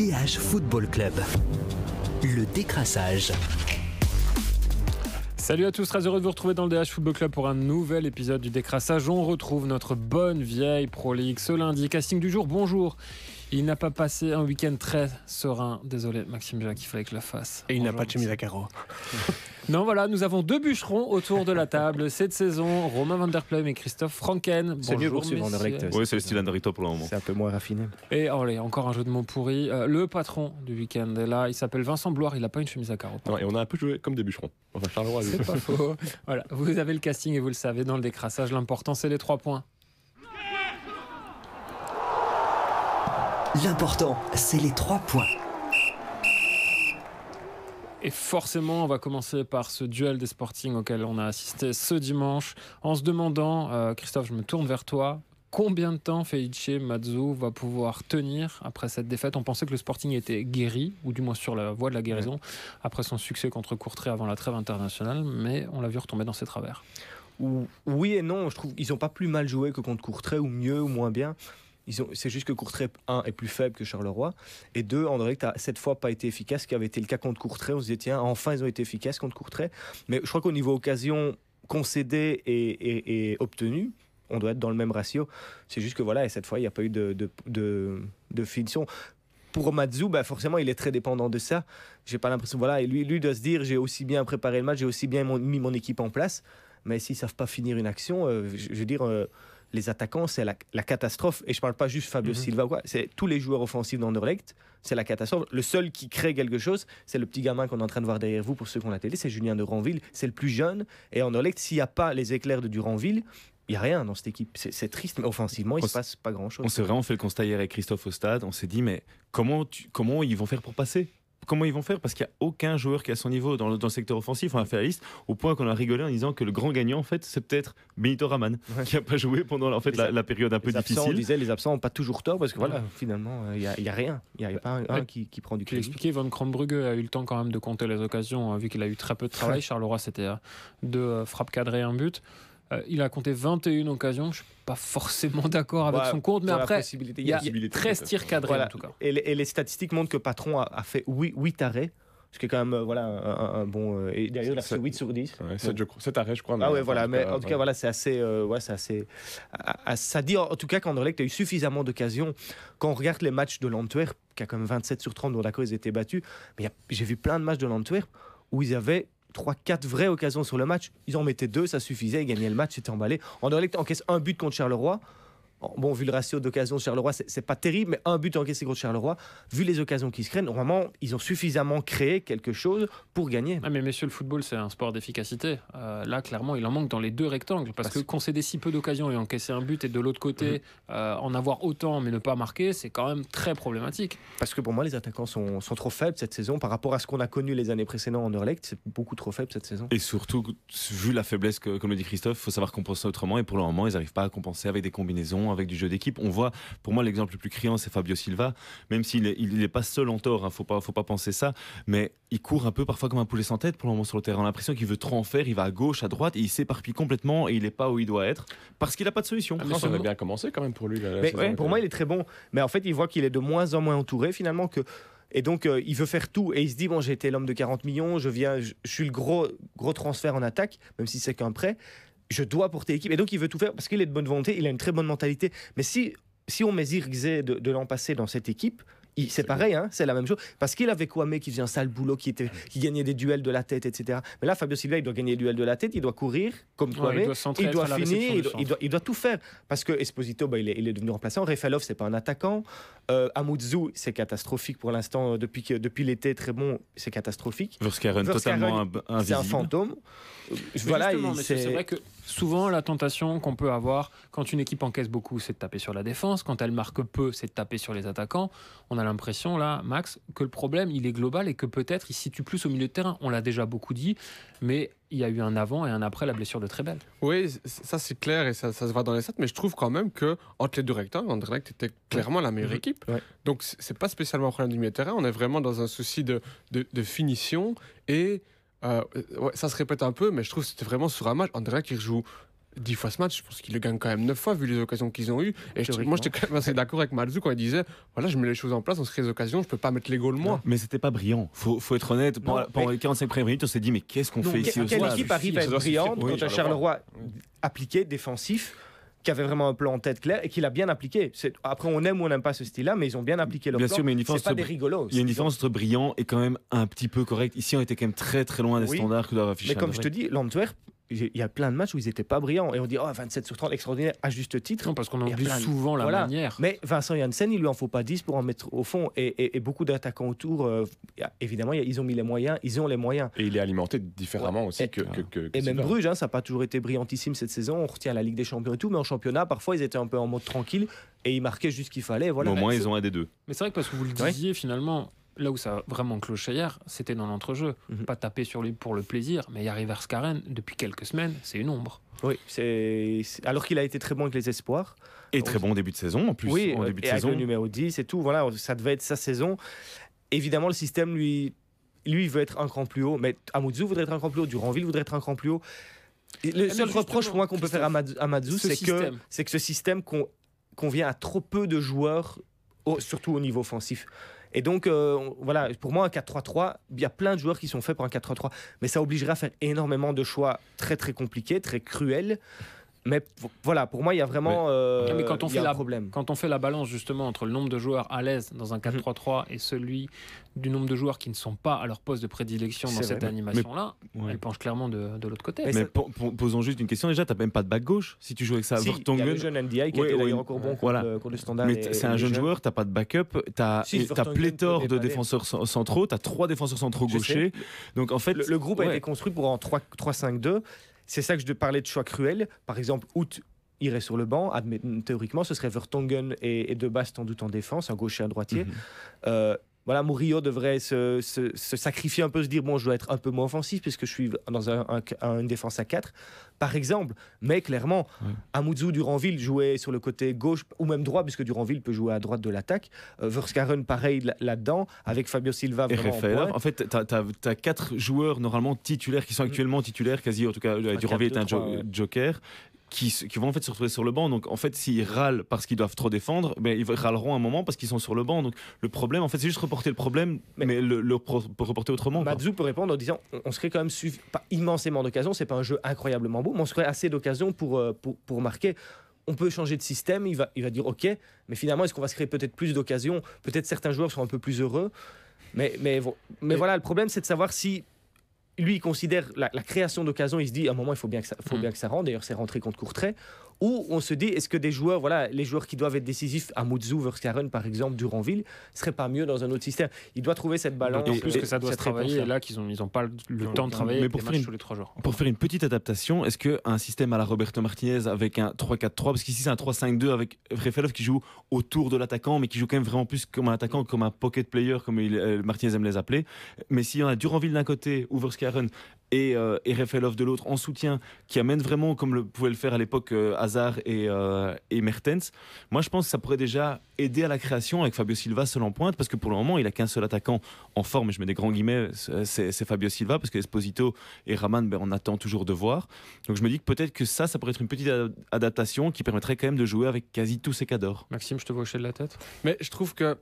DH Football Club. Le décrassage. Salut à tous, très heureux de vous retrouver dans le DH Football Club pour un nouvel épisode du décrassage. On retrouve notre bonne vieille Pro League ce lundi. Casting du jour, bonjour. Il n'a pas passé un week-end très serein. Désolé, Maxime Jacques, il fallait que je le fasse. Et il n'a pas de chemise à carreaux. Non, voilà, nous avons deux bûcherons autour de la table cette saison, Romain Van Der Plum et Christophe Franken. C'est mieux pour suivre. Oui, c'est le style Anderlecht pour le moment. C'est un peu moins raffiné. Et allez, encore un jeu de mots pourri. Euh, le patron du week-end est là, il s'appelle Vincent Bloire, il n'a pas une chemise à carreaux. Non, et on a un peu joué comme des bûcherons. Enfin, Charleroi a joué. C'est pas faux. Voilà, vous avez le casting et vous le savez, dans le décrassage, l'important c'est les trois points. L'important, c'est les trois points. Et forcément, on va commencer par ce duel des Sporting auquel on a assisté ce dimanche, en se demandant, euh, Christophe, je me tourne vers toi, combien de temps Feiche Mazzu va pouvoir tenir après cette défaite? On pensait que le Sporting était guéri, ou du moins sur la voie de la guérison, après son succès contre Courtrai avant la trêve internationale, mais on l'a vu retomber dans ses travers. Ou- Oui et non, je trouve qu'ils n'ont pas plus mal joué que contre Courtrai, ou mieux, ou moins bien. C'est juste que Courtrai, un, est plus faible que Charleroi, et deux, Anderlecht a cette fois pas été efficace, ce qui avait été le cas contre Courtrai. On se disait, tiens, enfin, ils ont été efficaces contre Courtrai. Mais je crois qu'au niveau occasion concédée et, obtenue, on doit être dans le même ratio. C'est juste que voilà, et cette fois, il n'y a pas eu de, finition. Pour Matsu, bah forcément, il est très dépendant de ça. J'ai pas l'impression. Voilà, et lui, lui doit se dire j'ai aussi bien préparé le match, j'ai aussi bien mis mon équipe en place. Mais s'ils savent pas finir une action, euh, je, je veux dire, euh, les attaquants, c'est la, la catastrophe. Et je parle pas juste Fabio Mhm. Silva ou quoi. C'est tous les joueurs offensifs d'Anderlecht. C'est la catastrophe. Le seul qui crée quelque chose, c'est le petit gamin qu'on est en train de voir derrière vous pour ceux qui ont la télé. C'est Julien de Ranville. C'est le plus jeune. Et Anderlecht, s'il n'y a pas les éclairs de Duranville, il n'y a rien dans cette équipe. C'est triste, mais offensivement, il On se passe pas grand-chose. On s'est vraiment fait le constat hier avec Christophe au stade. On s'est dit, mais comment, tu- comment ils vont faire pour passer? Comment ils vont faire? Parce qu'il n'y a aucun joueur qui est à son niveau dans le, dans le secteur offensif. On a fait la liste au point qu'on a rigolé en disant que le grand gagnant, en fait, c'est peut-être Benito Raman, Ouais. qui n'a pas joué pendant en fait, la, période un peu absents, on difficile. disait les absents n'ont pas toujours tort parce que voilà, finalement, il n'y a, y a rien. Il n'y a, pas un, qui, qui prend du crédit. expliqué, Von Krombrugge a eu le temps quand même de compter les occasions, euh, vu qu'il a eu très peu de travail. Charleroi, c'était euh, deux euh, frappes cadrées et un but. Euh, il a compté 21 occasions. Je suis pas forcément d'accord avec Bah, son compte, mais après, possibilité, il y a possibilité, 13 peut-être. tirs cadrés Voilà. en tout cas. Et les, et les statistiques montrent que Patron a, a fait 8, arrêts. Ce qui est quand même euh, voilà, un, un- bon. euh, et d'ailleurs, il a fait C'est- 8 sur 10. Ouais, sept, je crois. Sept arrêts, je crois. Ah ouais, enfin, voilà, mais en tout ouais. cas, voilà, c'est assez, euh, ouais, c'est assez, à- à- ça dit en tout cas qu'Anderlecht a eu suffisamment d'occasions. Quand on regarde les matchs de l'Antwerp, qui a quand même 27 sur 30, dont d'accord, ils étaient battus, mais il y a- j'ai vu plein de matchs de l'Antwerp où ils avaient 3-4 vraies occasions sur le match. Ils en mettaient deux, ça suffisait, ils gagnaient le match, c'était emballé. Anderlecht encaisse un but contre Charleroi. Bon, vu le ratio d'occasions de Charleroi, c'est pas terrible, mais un but encaissé contre Charleroi, vu les occasions qui se créent, normalement, ils ont suffisamment créé quelque chose pour gagner. Ah, mais messieurs, le football, c'est un sport d'efficacité. Euh, là, clairement, il en manque dans les deux rectangles. Parce Parce- que concéder si peu d'occasions et encaisser un but, et de l'autre côté, euh, en avoir autant mais ne pas marquer, c'est quand même très problématique. Parce que pour moi, les attaquants sont, sont trop faibles cette saison par rapport à ce qu'on a connu les années précédentes en Anderlecht. C'est beaucoup trop faible cette saison. Et surtout, vu la faiblesse, que, comme le dit Christophe, il faut savoir compenser autrement. Et pour le moment, ils n'arrivent pas à compenser avec des combinaisons, avec du jeu d'équipe. On voit, pour moi, l'exemple le plus criant, c'est Fabio Silva. Même s'il n'est il est pas seul en tort, hein, faut pas, faut pas penser ça. Mais il court un peu parfois comme un poulet sans tête pour le moment sur le terrain. On a l'impression qu'il veut trop en faire. Il va à gauche, à droite, et il s'éparpille complètement et il n'est pas où il doit être parce qu'il n'a pas de solution. Ce ça mot- bien commencé quand même pour lui. Mais ouais, pour moi, il est très bon. Mais en fait, il voit qu'il est de moins en moins entouré finalement. Que... Et donc, euh, il veut faire tout. Et il se dit bon, j'ai été l'homme de 40 millions, je, viens, je, je suis le gros, gros transfert en attaque, même si c'est qu'un prêt. Je dois porter l'équipe. Et donc, il veut tout faire parce qu'il est de bonne volonté, il a une très bonne mentalité. Mais si, si on met de, de l'an passé dans cette équipe, c'est pareil, hein, c'est la même chose. Parce qu'il avait Kwame qui faisait un sale boulot, qui, était, qui gagnait des duels de la tête, etc. Mais là, Fabio Silva, il doit gagner des duels de la tête, il doit courir comme Kwame. Ouais, il doit il doit finir, il doit, il, centre. doit, il doit tout faire. Parce que Esposito, bah, il, est, il est devenu remplaçant. Refalov, c'est pas un attaquant. Euh, c'est catastrophique pour l'instant. euh, Depuis, depuis l'été, très bon, c'est catastrophique. Verskaren, totalement un- C'est un fantôme. Euh, Mais Voilà, c'est vrai que souvent la tentation qu'on peut avoir quand une équipe encaisse beaucoup, c'est de taper sur la défense. Quand elle marque peu, c'est de taper sur les attaquants. On a l'impression là, Max, que le problème il est global et que peut-être il se situe plus au milieu de terrain. On l'a déjà beaucoup dit, mais il y a eu un avant et un après la blessure de Trebel. Oui, ça c'est clair et ça, ça se voit dans les stats, mais je trouve quand même que entre les deux rectangles, Anderlecht était clairement la meilleure équipe. Ouais. Donc c'est pas spécialement un problème du milieu de terrain, on est vraiment dans un souci de, de, de finition et euh, ouais, ça se répète un peu, mais je trouve que c'était vraiment sur un match Anderlecht qui joue dix fois ce match, je pense qu'ils le gagnent quand même neuf fois vu les occasions qu'ils ont eues. Et je- moi, j'étais quand même assez d'accord avec Malzou quand il disait voilà, je mets les choses en place, on se crée des occasions, je peux pas mettre les goals moi. Mais c'était pas brillant. Faut, faut être honnête. Pendant, Non, pendant mais- les 45 premières minutes, on s'est dit mais qu'est-ce qu'on Non, fait ici au quelle stade? équipe arrive à être brillante Oui, quand un. Charleroi appliqué, défensif, qui avait vraiment un plan en tête clair et qu'il a bien appliqué. Après, on aime ou on n'aime pas ce style-là, mais ils ont bien appliqué leur Bien plan. sûr, mais une pas des rigolos. Il y a une différence entre brillant et quand même un petit peu correct. Ici, on était quand même très très loin des Oui. standards que doivent afficher. Mais comme je te dis, l'Antwerp, il y a plein de matchs où ils n'étaient pas brillants. Et on dit, oh, 27 sur 30, extraordinaire, à juste titre. Non, parce qu'on a oublie de- souvent la Voilà. manière. Mais Vincent Janssen, il lui en faut pas 10 pour en mettre au fond. Et, et- et beaucoup d'attaquants autour, euh, évidemment, ils ont mis les moyens, ils ont les moyens. Et il est alimenté différemment aussi Et- que, que, que- Et même. Bruges, hein, ça n'a pas toujours été brillantissime cette saison. On retient la Ligue des Champions et tout, mais en championnat, parfois, ils étaient un peu en mode tranquille et ils marquaient juste ce qu'il fallait. Voilà. au moins, Mais ils ont un des deux. Mais c'est vrai que parce que vous le Ouais. disiez, finalement, là où ça a vraiment cloché hier, c'était dans l'entrejeu. Mhm. Pas taper sur lui pour le plaisir, mais Yari Karen, depuis quelques semaines, c'est une ombre. Oui, c'est alors qu'il a été très bon avec les espoirs. Et très bon début de saison en plus. oui, en début de avec saison. le numéro 10 et tout. Voilà, ça devait être sa saison. Évidemment, le système, lui, lui veut être un cran plus haut. Mais Amouzou voudrait être un cran plus haut. Duranville voudrait être un cran plus haut. Et le mais seul reproche pour moi qu'on peut faire à Mad- à Amadou, ce c'est que, que ce système con- convient à trop peu de joueurs, au- surtout au niveau offensif. Et donc, euh, voilà, pour moi, un 4-3-3, il y a plein de joueurs qui sont faits pour un 4-3-3, mais ça obligerait à faire énormément de choix très très compliqués, très cruels. Mais voilà, pour moi, il y a vraiment euh, Ah, mais quand on il y a fait un la- problème. Quand on fait la balance justement entre le nombre de joueurs à l'aise dans un Mhm. 4-3-3 et celui du nombre de joueurs qui ne sont pas à leur poste de prédilection dans cette animation-là, Ouais. elle penche clairement de, de l'autre côté. Mais Mais ça- po- po- posons juste une question. Déjà, t'as même pas de back gauche si tu joues avec ça. Si, il y a le jeune NDI qui Ouais, était ouais, d'ailleurs ouais. encore bon contre, Voilà. le, contre le standard. Mais c'est un jeune joueur, t'as pas de backup, t'as Si, peut pléthore de défenseurs cen- centraux, t'as trois défenseurs centraux Je gauchers. Donc en fait, Le, groupe a été construit pour en 3 3-5-2. C'est ça que je parlais de choix cruels. Par exemple, Out irait sur le banc. Théoriquement, ce serait Vertonghen et, et De Bast en doute en défense, un gaucher, un droitier. Mhm. Euh, voilà, Murillo devrait se, se- se sacrifier un peu, se dire bon, je dois être un peu moins offensif puisque je suis dans un, un- un- une défense à 4, par exemple. Mais clairement. Amouzou Duranville jouait sur le côté gauche ou même droit, puisque Duranville peut jouer à droite de l'attaque. Euh, Verskaren, pareil là- là-dedans, avec Fabio Silva vraiment en en fait, tu as, quatre joueurs normalement titulaires qui sont actuellement titulaires, quasi, en tout cas, euh, Duranville est un 4-2-3, jo- ouais. joker. Qui, vont en fait se retrouver sur le banc. Donc en fait, s'ils râlent parce qu'ils doivent trop défendre, ben, ils râleront un moment parce qu'ils sont sur le banc. Donc le problème, en fait, c'est juste reporter le problème, mais, Mais- le, le pro- reporter autrement. Matsu peut répondre en disant on, se crée quand même suffi- pas immensément d'occasions, c'est pas un jeu incroyablement beau, mais on se crée assez d'occasions pour, euh, pour, pour marquer. On peut changer de système, il va, il va dire ok, mais finalement, est-ce qu'on va se créer peut-être plus d'occasions? Peut-être certains joueurs sont un peu plus heureux, mais, mais, mais voilà, le problème c'est de savoir si lui il considère la, la création d'occasions, il se dit à un moment il faut bien que ça, faut Mm. bien que ça rentre, d'ailleurs c'est rentré contre Courtrai, ou on se dit est-ce que des joueurs, voilà, les joueurs qui doivent être décisifs, à Verskaren par exemple, Duranville, seraient pas mieux dans un autre système? Il doit trouver cette balance. D'autant plus euh, que ça doit se travailler et là qu'ils n'ont ils ont pas le, temps de travailler mais pour les faire une- tous les trois jours. Pour faire une petite adaptation, est-ce qu'un système à la Roberto Martinez avec un 3-4-3, parce qu'ici c'est un 3-5-2 avec Refelov qui joue autour de l'attaquant, mais qui joue quand même vraiment plus comme un attaquant, comme un pocket player, comme il- euh, Martinez aime les appeler. Mais s'il y en a Duranville d'un côté, Overskaren et, euh, et de l'autre en soutien, qui amène vraiment, comme le pouvait le faire à l'époque euh, Hazard et, euh, et Mertens, moi je pense que ça pourrait déjà aider à la création avec Fabio Silva seul en pointe, parce que pour le moment il a qu'un seul attaquant en forme, et je mets des grands guillemets, c'est Fabio Silva, parce que Esposito et Raman, ben, on attend toujours de voir. Donc je me dis que peut-être que ça, ça pourrait être une petite adaptation qui permettrait quand même de jouer avec quasi tous ces cadors. Maxime, je te vois de la tête. Mais je trouve que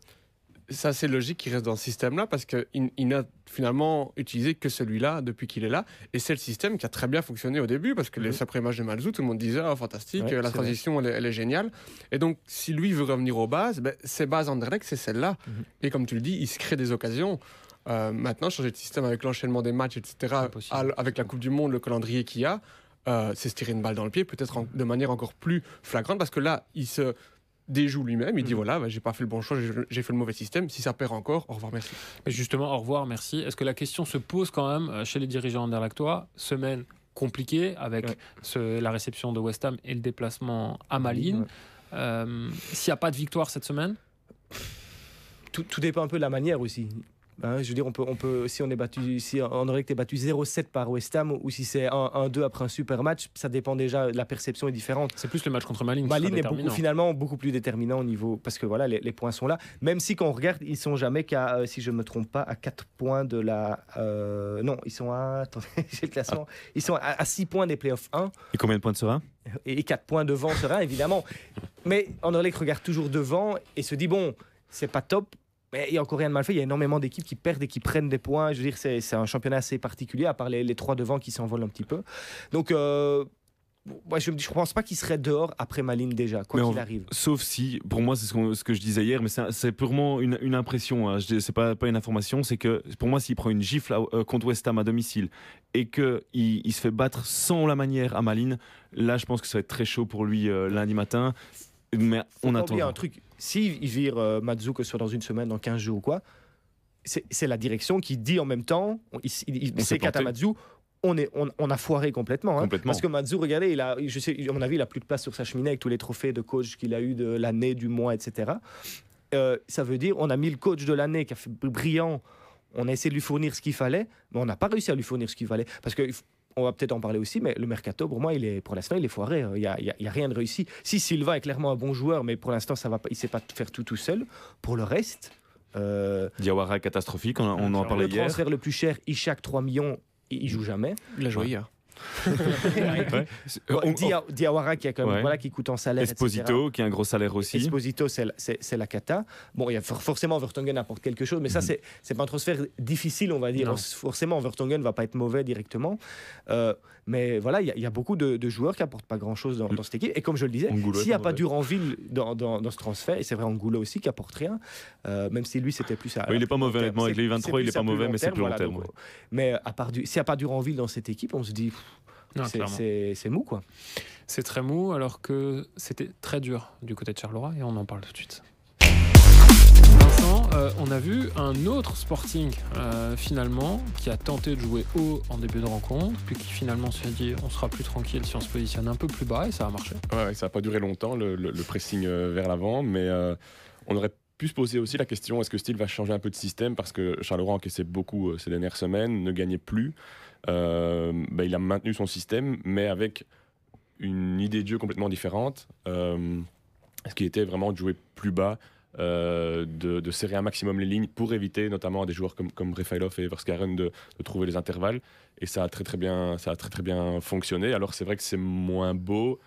c'est assez logique qu'il reste dans ce système-là parce qu'il il n'a finalement utilisé que celui-là depuis qu'il est là. Et c'est le système qui a très bien fonctionné au début parce que les Mhm. cinq premiers matchs de Malzou, tout le monde disait oh, fantastique, Ouais, la c'est transition elle est, elle est géniale. Et donc, si lui veut revenir aux bases, ben, ses bases Anderlecht, c'est celle-là. Mhm. Et comme tu le dis, il se crée des occasions. Euh, maintenant, changer de système avec l'enchaînement des matchs, etc., avec la Coupe du Monde, le calendrier qu'il y a, euh, c'est se tirer une balle dans le pied, peut-être de manière encore plus flagrante, parce que là, il se déjoue lui-même, il dit Mhm. voilà, bah, j'ai pas fait le bon choix, j'ai- fait le mauvais système, si ça perd encore, au revoir, merci. Mais justement, au revoir, merci. Est-ce que la question se pose quand même euh, chez les dirigeants anderlechtois Semaine compliquée avec Ouais. ce- la réception de West Ham et le déplacement à Malines. Ouais. Euh, S'il n'y a pas de victoire cette semaine, tout, tout dépend un peu de la manière aussi. Hein, je veux dire, on peut, on peut, si on est battu, si on aurait été battu 0-7 par West Ham ou si c'est 1-2 après un super match, ça dépend déjà. La perception est différente. C'est plus le match contre Malines. qui Malines est beaucoup, finalement beaucoup plus déterminant au niveau parce que voilà, les, les points sont là. Même si quand on regarde, ils sont jamais qu'à, euh, si je me trompe pas, à 4 points de la. euh, non, ils sont à. Attendez, j'ai le classement. Ils sont à, 6 points des playoffs 1 Et combien de points de Sera et 4 points devant sera évidemment. Mais Anderlecht regarde toujours devant et se dit bon, c'est pas top. N'y a encore rien de mal fait. Il y a énormément d'équipes qui perdent et qui prennent des points. Je veux dire, c'est un championnat assez particulier, à part les, les trois devant qui s'envolent un petit peu. Donc, euh, moi, je ne pense pas qu'il serait dehors après Malines déjà, quoi qu'il arrive. Sauf si, pour moi, c'est ce, que je disais hier, mais c'est purement une, une impression. Hein. C'est pas, pas une information. C'est que pour moi, s'il prend une gifle à- euh, contre West Ham à domicile et que il, se fait battre sans la manière à Malines, là, je pense que ça va être très chaud pour lui euh, lundi matin. Mais on attend. oublier un truc. S'il vire euh, Matsu, que ce soit dans une semaine, dans 15 jours ou quoi, c'est c'est la direction qui dit en même temps, il, il- il On est, on, on a foiré complètement. hein. Complètement. Parce que Matsu, regardez, il a, je sais, à mon avis, il a plus de place sur sa cheminée avec tous les trophées de coach qu'il a eu de l'année, du mois, etc. Euh, ça veut dire, on a mis le coach de l'année qui a fait brillant. On a essayé de lui fournir ce qu'il fallait, mais on n'a pas réussi à lui fournir ce qu'il fallait. Parce que on va peut-être en parler aussi, mais le mercato, pour moi, il est, pour l'instant, il est foiré. Il n'y a, rien de réussi. Si Silva est clairement un bon joueur, mais pour l'instant, ça va pas, il ne sait pas faire tout tout seul. Pour le reste, euh, Diawara catastrophique, on, on en parlait le hier. transfert le plus cher, Ishak 3 millions, il, joue jamais. Il a joué Ouais. hier. Ouais. Bon, On- Dia- Diawara qui a quand même, Ouais. voilà, qui coûte en salaire. etc. Esposito, qui a un gros salaire aussi. Esposito, c'est la- cata. Bon, il y a for- forcément Vertonghen apporte quelque chose, mais ça, Mhm. c'est c'est pas un transfert difficile, on va dire. Non. Forcément, Vertonghen va pas être mauvais directement. Euh, mais voilà, il y, a- il y a beaucoup de, de joueurs qui apportent pas grand-chose dans, dans cette équipe. Et comme je le disais, s'il n'y a pas. Duranville dans, dans, dans ce transfert, et c'est vrai Angulo aussi qui apporte rien, euh, même si lui, c'était plus à. Oui, il est pas mauvais, honnêtement, avec les U23, c'est il est pas mauvais, mais c'est plus long terme. Mais à part du, s'il n'y a pas Duranville dans cette équipe, on se dit, c'est- mou, quoi. C'est très mou, alors que c'était très dur du côté de Charleroi, et on en parle tout de suite. Vincent, euh, on a vu un autre Sporting euh, finalement qui a tenté de jouer haut en début de rencontre, puis qui finalement s'est dit on sera plus tranquille si on se positionne un peu plus bas, et ça a marché. Ouais, ça n'a pas duré longtemps, le, le- le pressing euh, vers l'avant, mais euh, on aurait pu se poser aussi la question est-ce que Steele va changer un peu de système Parce que Charleroi encaissait beaucoup euh, ces dernières semaines, ne gagnait plus. Euh, ben, il a maintenu son système, mais avec une idée de jeu complètement différente, euh, ce qui était vraiment de jouer plus bas. euh, de, serrer un maximum les lignes pour éviter notamment à des joueurs comme, comme Refailov et Verskaren de, trouver les intervalles et ça a très très bien ça a très très bien fonctionné alors c'est vrai que c'est moins beau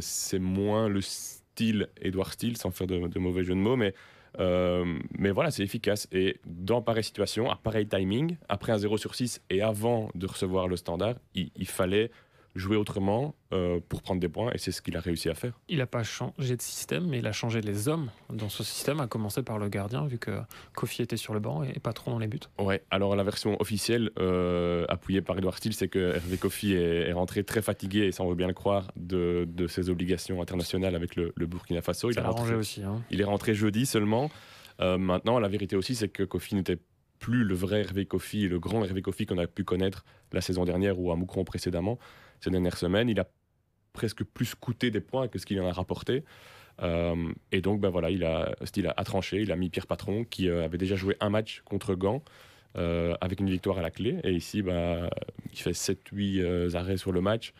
c'est moins le style Edouard Steele, sans faire de, de mauvais jeu de mots, mais, mais voilà, c'est efficace. Et dans pareille situation, à pareil timing, après un 0 sur 6 et avant de recevoir le standard, il fallait jouer autrement euh, pour prendre des points, et c'est ce qu'il a réussi à faire. Il n'a pas changé de système, mais il a changé les hommes dans ce système, à commencer par le gardien, vu que Kofi était sur le banc et patron dans les buts. Ouais, alors la version officielle, euh, appuyée par Edouard Steele, c'est que Hervé Kofi est, est rentré très fatigué, et ça on veut bien le croire, de, de ses obligations internationales avec le, le Burkina Faso. Il Ça est l'a rentré- arrangé aussi. hein. Il est rentré jeudi seulement. Euh, maintenant, la vérité aussi, c'est que Kofi n'était plus le vrai Hervé Kofi, le grand Hervé Kofi qu'on a pu connaître la saison dernière ou à Moucron précédemment. Ces dernières semaines, il a presque plus coûté des points que ce qu'il en a rapporté. Euh, et donc, ben voilà, il a, Steele a, tranché. Il a mis Pierre Patron, qui euh, avait déjà joué un match contre Gand, euh, avec une victoire à la clé. Et ici, ben, il fait 7-8 euh, arrêts sur le match,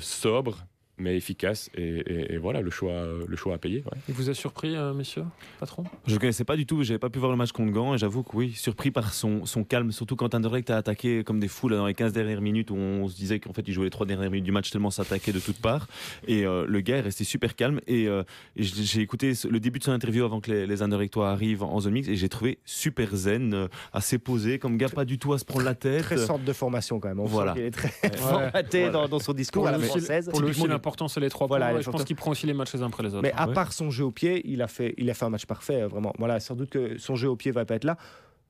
sobre, mais efficace. Et, et- et voilà, le choix, le choix à payer. ouais. Il vous a surpris, euh, messieurs, patron? Je ne connaissais pas du tout, j'avais pas pu voir le match contre Gand et j'avoue que oui, surpris par son, son calme, surtout quand Anderlecht a attaqué comme des fous là, dans les 15 dernières minutes où on se disait qu'en fait il jouait les 3 dernières minutes du match tellement ça attaquait de toutes parts. Et euh, le gars est resté super calme et, euh, et j'ai écouté le début de son interview avant que les, les Anderlechtois arrivent en zone mix et j'ai trouvé super zen, euh, assez posé, comme gars pas du tout à se prendre la tête. Très centre de formation quand même. On Voilà. qu'il est très formaté dans, dans son discours Pour à la française. Pour l'important, c'est les trois Voilà, points. et je pense qu'il prend aussi les matchs les uns après les autres. Mais à Ouais. part son jeu au pied, il a fait, il a fait un match parfait, euh, vraiment. Voilà, sans doute que son jeu au pied va pas être là.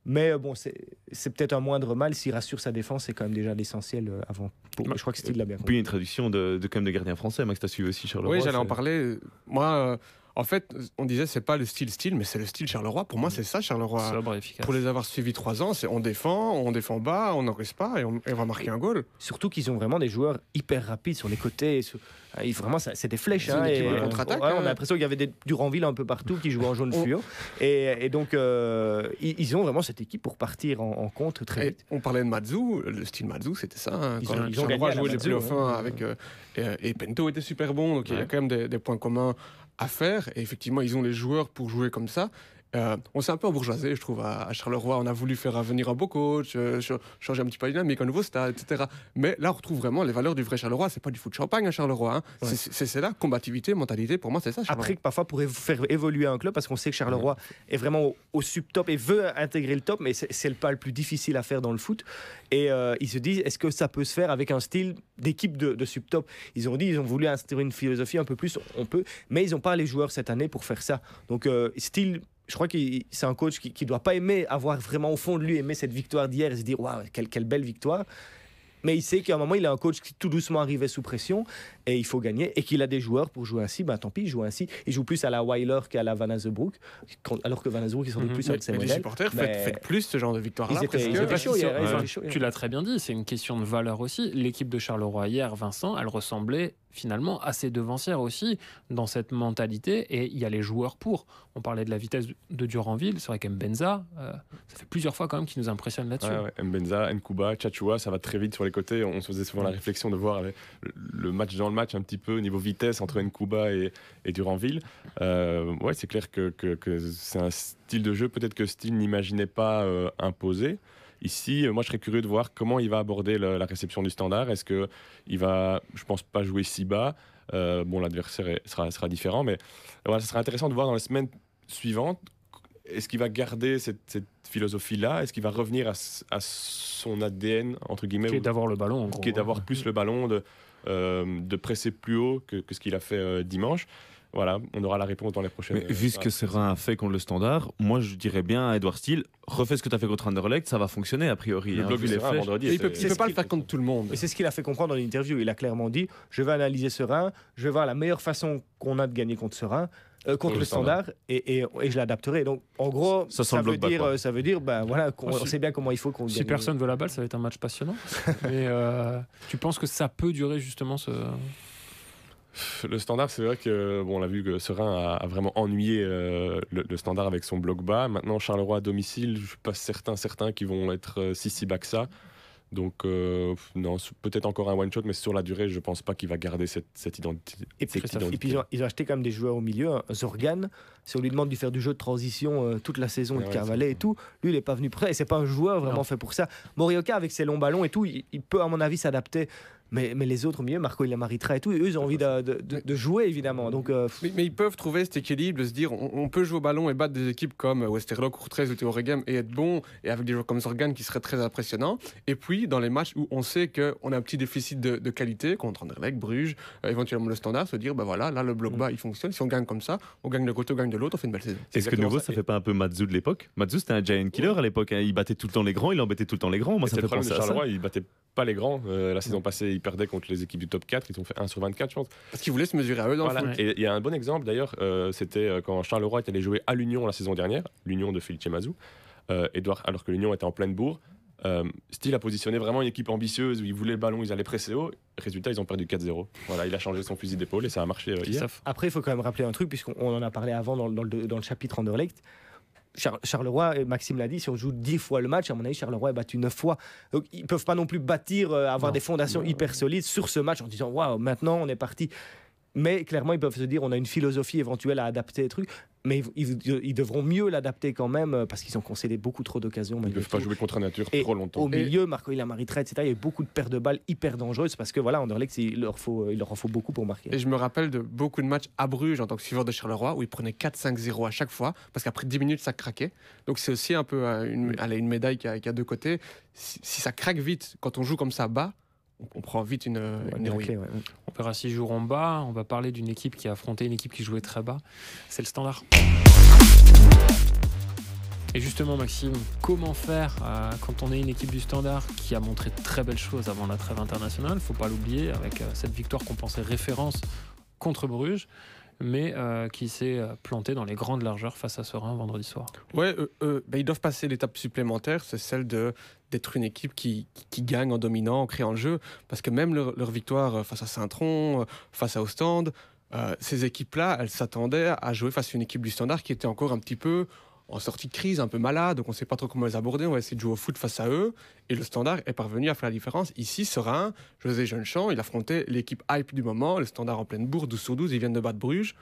Mais euh, bon, c'est c'est peut-être un moindre mal. S'il rassure sa défense, c'est quand même déjà l'essentiel euh, avant. Pour- je crois que Steve l'a bien Puis compris. une traduction de, de, quand même de gardien français, Max, t'as suivi aussi Charleroi. Oui, j'allais en parler. Moi, euh, En fait, on disait c'est pas le style style, mais c'est le style Charleroi. Pour moi, c'est ça Charleroi. Sobre et efficace. Pour les avoir suivis trois ans, c'est on défend, on défend bas, on n'encaisse pas et on, et on va marquer un goal. Surtout qu'ils ont vraiment des joueurs hyper rapides sur les côtés. sur- ils- Vraiment, c'est des flèches. Hein, de euh, contre-attaque, ouais, on a hein. l'impression qu'il y avait des Duranville un peu partout qui jouaient en jaune On- fluo. Et, et donc, euh, ils, ont vraiment cette équipe pour partir en, en contre très vite. on parlait de Matsu, le style Matsu, c'était ça. hein, Ils quand ont- ils ont gagné jouait les playoffs ouais. avec euh, et, Pento était super bon, donc il y a quand même des, des points communs à faire. Et effectivement, ils ont les joueurs pour jouer comme ça. Euh, on s'est un peu embourgeoisé, je trouve, à, à Charleroi. On a voulu faire venir un beau coach, euh, ch- changer un petit peu la dynamique, un nouveau stade, etc. Mais là, on retrouve vraiment les valeurs du vrai Charleroi. C'est pas du foot champagne à Charleroi. hein. Ouais. C'est- là, combativité, mentalité. Pour moi, c'est ça. Charleroi. Après, que parfois, pour faire évoluer un club, parce qu'on sait que Charleroi est vraiment au, au sub-top et veut intégrer le top, mais c'est le pas le plus difficile à faire dans le foot. Et euh, ils se disent, est-ce que ça peut se faire avec un style d'équipe de, de sub-top Ils ont dit, ils ont voulu instaurer une philosophie un peu plus, on peut, mais ils n'ont pas les joueurs cette année pour faire ça. Donc, style. Je crois que c'est un coach qui ne doit pas aimer avoir vraiment au fond de lui aimer cette victoire d'hier et se dire waouh quelle, quelle belle victoire. Mais il sait qu'à un moment il a un coach qui tout doucement arrivait sous pression et il faut gagner et qu'il a des joueurs pour jouer ainsi. Ben tant pis, il joue ainsi. Il joue plus à la Weiler qu'à la Van Azebroek, quand- alors que Van Azebroek ils sont Mhm. plus de ses mais les modèles. supporters, mais- faites, faites plus ce genre de. Ils étaient, parce ils que- étaient chauds hier, ils Ouais. étaient chauds hier. Tu l'as très bien dit, c'est une question de valeur aussi. L'équipe de Charleroi hier, Vincent, elle ressemblait finalement assez devancière aussi dans cette mentalité et il y a les joueurs pour. On parlait de la vitesse de Duranville, c'est vrai qu'Mbenza, euh, ça fait plusieurs fois quand même qu'il nous impressionne là-dessus. Ouais. Mbenza, Nkuba, Chachua, ça va très vite sur les côtés. On se faisait souvent la réflexion de voir le, match dans le match un petit peu au niveau vitesse entre Nkuba et, Duranville. Euh, ouais, c'est clair que c'est un style de jeu peut-être que Steele n'imaginait pas euh, imposer. Ici, euh, moi, je serais curieux de voir comment il va aborder le- la réception du standard. Est-ce que il va, je pense pas jouer si bas. Euh, bon, l'adversaire sera, sera différent, mais voilà, ce sera intéressant de voir dans les semaines suivantes. Est-ce qu'il va garder cette, cette philosophie-là? Est-ce qu'il va revenir à, son ADN entre guillemets Qui est d'avoir le ballon en gros. qui est d'avoir plus le ballon, de, euh, de presser plus haut que, que ce qu'il a fait euh, dimanche? Voilà, on aura la réponse dans les prochaines. Mais vu ce que Serein a fait contre le standard, moi je dirais bien à Edouard Steele, refais ce que tu as fait contre Anderlecht, ça va fonctionner a priori. le hein, les Serein, flèches. vendredi. Et il peut, il peut c'est pas ce le faire contre tout le monde. Et c'est ce qu'il a fait comprendre dans l'interview. Il a clairement dit Je vais analyser Serein, je vais voir la meilleure façon qu'on a de gagner contre Serein, euh, contre le le standard, et, et- et je l'adapterai. Donc, en gros, Ça veut dire, euh, ça veut dire, ben voilà, qu'on si- sait bien comment il faut qu'on Si gagne. personne veut la balle, ça va être un match passionnant. Mais euh, tu penses que ça peut durer justement ce. Le standard, c'est vrai que bon, on l'a vu que Serein a, a vraiment ennuyé euh, le, le standard avec son bloc bas. Maintenant, Charleroi à domicile, je suis pas certain, certains qui vont être euh, si si bas que ça. Donc euh, non, peut-être encore un one shot, mais sur la durée, je pense pas qu'il va garder cette, cette identité. Et puis, cette et puis ils, ont, ils ont acheté quand même des joueurs au milieu. hein. Zorgan, si on lui demande de faire du jeu de transition euh, toute la saison Ouais, de Carvalet et tout, lui il est pas venu prêt. Et c'est pas un joueur vraiment Non. fait pour ça. Morioka avec ses longs ballons et tout, il, il peut à mon avis s'adapter. Mais, mais les autres au milieu, Marco Ilamaritra et tout, eux ils ont envie de, de- de- de jouer évidemment. Donc euh, Mais, mais ils peuvent trouver cet équilibre de se dire on, on peut jouer au ballon et battre des équipes comme Westerlo, Courtrai ou Théoregem et être bon et avec des joueurs comme Zorgan qui seraient très impressionnants. Et puis dans les matchs où on sait qu'on a un petit déficit de, de qualité contre Anderlecht, Bruges, euh, éventuellement le standard, se dire ben voilà, là le bloc bas il fonctionne. Si on gagne comme ça, on gagne de côté, on gagne de l'autre, on fait une belle saison. Est-ce que nouveau, ça. ça fait pas un peu Matsu de l'époque? Matsu, c'était un giant killer à l'époque. hein. Il battait tout le temps les grands, il embêtait tout le temps les grands. Moi, ça C'était me le fait problème de penser à ça. Charleroi, ils battaient pas les grands. Euh, la saison passée, ils perdaient contre les équipes du top 4, ils ont fait 1 sur 24, je pense. Parce qu'ils voulaient se mesurer à eux dans Voilà. le foot. Et il y a un bon exemple d'ailleurs, euh, c'était euh, quand Charleroi est allé jouer à l'Union la saison dernière, l'Union de Felice Mazou, euh, Edouard, alors que l'Union était en pleine bourre. Euh, Steele a positionné vraiment une équipe ambitieuse où ils voulaient le ballon, ils allaient presser haut. Résultat, ils ont perdu 4-0. Voilà, il a changé son fusil d'épaule et ça a marché euh, hier. Après, il faut quand même rappeler un truc, puisqu'on on en a parlé avant dans, le- dans le, dans le chapitre Anderlecht. Char- Charleroi, et Maxime l'a dit, si on joue 10 fois le match, à mon avis, Charleroi est battu 9 fois. Donc, ils peuvent pas non plus bâtir, euh, avoir Non. des fondations hyper solides sur ce match en disant Waouh, maintenant on est parti. Mais clairement, ils peuvent se dire on a une philosophie éventuelle à adapter des trucs, mais ils, ils- ils devront mieux l'adapter quand même euh, parce qu'ils ont concédé beaucoup trop d'occasions. Ils ne peuvent pas jouer contre nature Et trop longtemps. Au milieu, Marco Ilamaritra, etc., il y a eu beaucoup de paires de balles hyper dangereuses parce que voilà, Anderlecht, il leur, faut, il leur en faut beaucoup pour marquer. Et je me rappelle de beaucoup de matchs à Bruges en tant que suiveur de Charleroi où ils prenaient 4-5-0 à chaque fois parce qu'après 10 minutes ça craquait. Donc c'est aussi un peu euh, une, allez, une médaille qui a, qui a deux côtés. Si, si ça craque vite quand on joue comme ça bas, on, on prend vite une, Ouais, une bien héroïne. clé, ouais. On verra s'ils joueront bas. On va parler d'une équipe qui a affronté une équipe qui jouait très bas. C'est le standard. Et justement, Maxime, comment faire euh, quand on est une équipe du standard qui a montré de très belles choses avant la trêve internationale? Faut pas l'oublier, avec euh, cette victoire qu'on pensait référence contre Bruges. mais euh, qui s'est euh, planté dans les grandes largeurs face à Serein vendredi soir. Ouais, ben, ils doivent passer l'étape supplémentaire, c'est celle de d'être une équipe qui, qui gagne en dominant, en créant le jeu. Parce que même leur, victoire euh, face à Saint-Tron, euh, face à Ostende, euh, ces équipes-là, elles s'attendaient à jouer face à une équipe du Standard qui était encore un petit peu en sortie de crise, un peu malade, donc on ne sait pas trop comment les aborder. On va essayer de jouer au foot face à eux. Et le Standard est parvenu à faire la différence. Ici, Serein, José Jeunechamp, il affrontait l'équipe hype du moment, le Standard en pleine bourre, 12 sur 12, ils viennent de battre Bruges.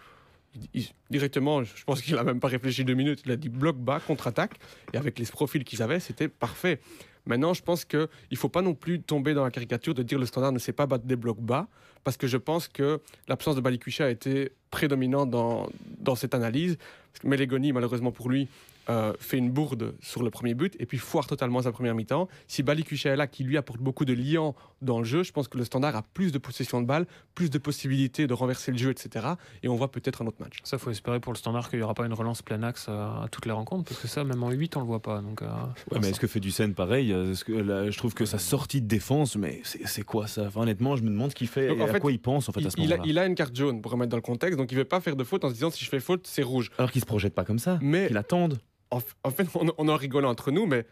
Directement, je pense qu'il n'a même pas réfléchi deux minutes, il a dit bloc bas, contre-attaque. Et avec les profils qu'ils avaient, c'était parfait. Maintenant, je pense qu'il ne faut pas non plus tomber dans la caricature de dire le standard ne sait pas battre des blocs bas, parce que je pense que l'absence de Balikwisha a été prédominante dans, dans cette analyse. Parce que malheureusement pour lui, euh, fait une bourde sur le premier but et puis foire totalement sa première mi-temps. Si est là, qui lui apporte beaucoup de liant dans le jeu, je pense que le standard a plus de possession de balle, plus de possibilités de renverser le jeu, etc. Et on voit peut-être un autre match. Ça, faut espérer pour le standard qu'il n'y aura pas une relance plein axe euh, à toutes les rencontres, parce que ça, même en 8, on le voit pas. Donc, euh, Ouais, mais est-ce que fait du scène pareil Est-ce que, là, Je trouve que sa sortie de défense, mais c'est quoi ça? Enfin, Honnêtement, je me demande ce qu'il fait Donc, et en à fait, quoi il pense en fait, il, à ce il moment-là. il a une carte jaune pour remettre dans le contexte, donc il ne veut pas faire de faute en se disant si je fais faute, c'est rouge. Alors qu'il se projette pas comme ça, Mais qu'il attende. En, fait, on, on en rigole entre nous, mais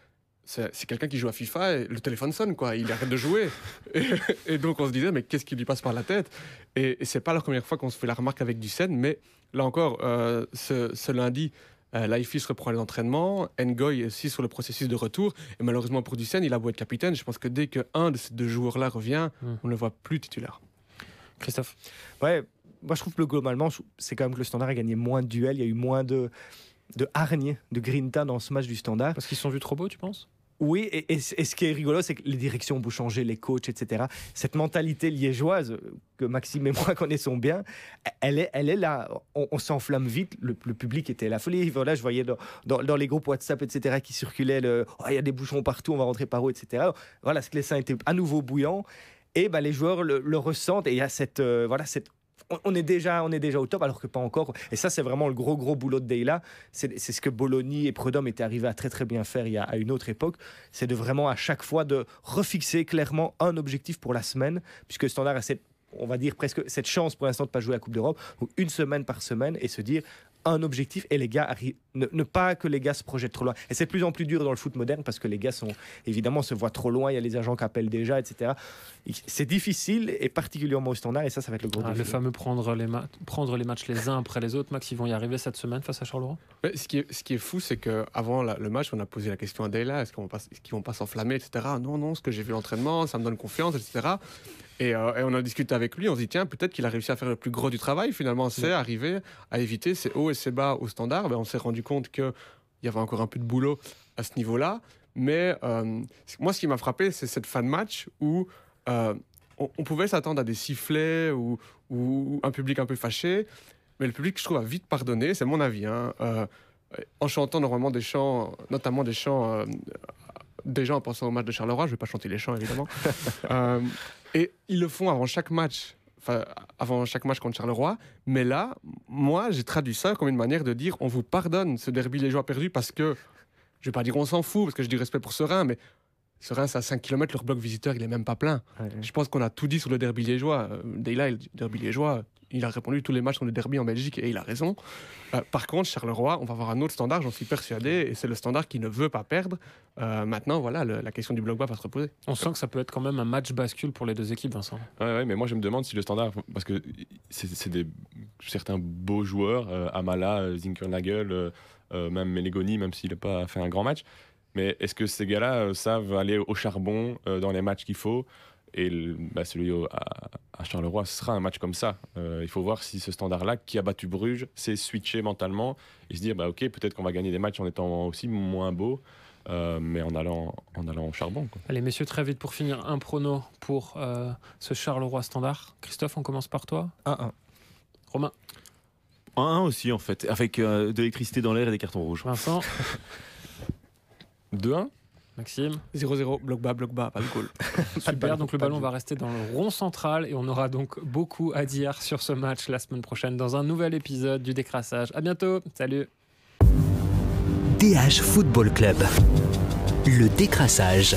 c'est c'est quelqu'un qui joue à FIFA et le téléphone sonne, quoi. Il arrête de jouer. Et, et donc on se disait, mais qu'est-ce qui lui passe par la tête? Et, et c'est pas la première fois qu'on se fait la remarque avec Ducène, mais là encore, euh, ce, ce lundi, euh, Laifis reprend les entraînements, Ngoy est aussi sur le processus de retour, et malheureusement pour Ducène, il a beau être capitaine, je pense que dès qu'un de ces deux joueurs-là revient, Hmm. on ne le voit plus titulaire. Christophe? Ouais, moi je trouve que globalement, c'est quand même que le Standard a gagné moins de duels, il y a eu moins de, de hargne, de grinta dans ce match du Standard. Parce qu'ils sont vus trop beaux, tu penses? Oui, et, et c- et ce qui est rigolo, c'est que les directions ont beau changer, les coachs, etc. Cette mentalité liégeoise, que Maxime et moi connaissons bien, elle est, elle est là. On, on s'enflamme vite. Le, le public était la folie. Voilà, je voyais dans, dans- dans les groupes WhatsApp, etc., qui circulaient le Oh, il y a des bouchons partout, on va rentrer par où, etc. Voilà, ce que les seins étaient à nouveau bouillants. Et ben, les joueurs le, le ressentent. Et il y a cette. euh, voilà, cette on- est, déjà, on est déjà au top alors que pas encore. Et ça, c'est vraiment le gros, gros boulot de Deyla. C'est ce que Bologna et Prudhomme étaient arrivés à très, très bien faire il y a, à une autre époque c'est de vraiment à chaque fois de refixer clairement un objectif pour la semaine, puisque Standard a cette, on va dire presque cette chance pour l'instant de pas jouer la Coupe d'Europe, une semaine par semaine, et se dire un objectif et les gars ne, ne pas que les gars se projettent trop loin. Et c'est de plus en plus dur dans le foot moderne parce que les gars sont évidemment se voient trop loin, il y a les agents qui appellent déjà, etc. Et C'est difficile et particulièrement au Standard, et ça, ça va être le gros Ah, Le défi. fameux prendre les, prendre les matchs les uns après les autres. Max, ils vont y arriver cette semaine face à Charleroi? Mais ce, qui est, ce qui est fou, c'est qu'avant le match, on a posé la question à Deyla est-ce qu'on va qu'ils vont pas s'enflammer, etc. Non, non, ce que j'ai vu l'entraînement, ça me donne confiance, etc. Et, euh, et on a discuté avec lui, on se dit tiens, peut-être qu'il a réussi à faire le plus gros du travail finalement, c'est arriver à éviter ces hauts et ces bas au standard. Ben, on s'est rendu compte qu'il y avait encore un peu de boulot à ce niveau-là. Mais euh, moi, ce qui m'a frappé, c'est cette fin de match où euh, on, on pouvait s'attendre à des sifflets ou, ou un public un peu fâché. Mais le public, je trouve, a vite pardonné, c'est mon avis. hein. En chantant normalement des chants, notamment des chants, des gens en pensant au match de Charleroi, je vais pas chanter les chants évidemment. Euh, et ils le font avant chaque match, enfin avant chaque match contre Charleroi. Mais là, moi, j'ai traduit ça comme une manière de dire on vous pardonne ce derby liégeois perdu parce que, je vais pas dire on s'en fout parce que je dis respect pour Serein, mais Serein c'est à 5 km, leur bloc visiteur il est même pas plein. Ouais. Je pense qu'on a tout dit sur le derby liégeois. Euh, Deyla, le derby liégeois, il a répondu tous les matchs sont des derbys en Belgique et il a raison. Euh, par contre, Charleroi, on va avoir un autre standard, j'en suis persuadé, et c'est le standard qui ne veut pas perdre. Euh, maintenant, voilà, le- la question du bloc bas va se reposer. On sent que ça peut être quand même un match bascule pour les deux équipes, Vincent. Ouais, ouais, mais moi je me demande si le standard, parce que c'est des certains beaux joueurs, euh, Amala, Zinkernagel, euh, même Melegoni, même s'il n'a pas fait un grand match. Mais est-ce que ces gars-là euh, savent aller au charbon euh, dans les matchs qu'il faut Et le- bah, celui au- à, à Charleroi, ce sera un match comme ça. Euh, il faut voir si ce standard-là, qui a battu Bruges, sait switcher mentalement et se dire bah, ok, peut-être qu'on va gagner des matchs en étant aussi moins beau, euh, mais en allant, en allant au charbon. quoi. Allez, messieurs, très vite pour finir, un prono pour euh, ce Charleroi standard. Christophe, on commence par toi. 1-1. Romain, 1-1 aussi en fait, avec euh, de l'électricité dans l'air et des cartons rouges. Vincent, 2-1 Maxime. 0-0, bloc bas, bloc bas, pas de goal. Super, donc le ballon va rester dans le rond central et on aura donc beaucoup à dire sur ce match la semaine prochaine dans un nouvel épisode du décrassage. À bientôt, salut DH Football Club. Le décrassage.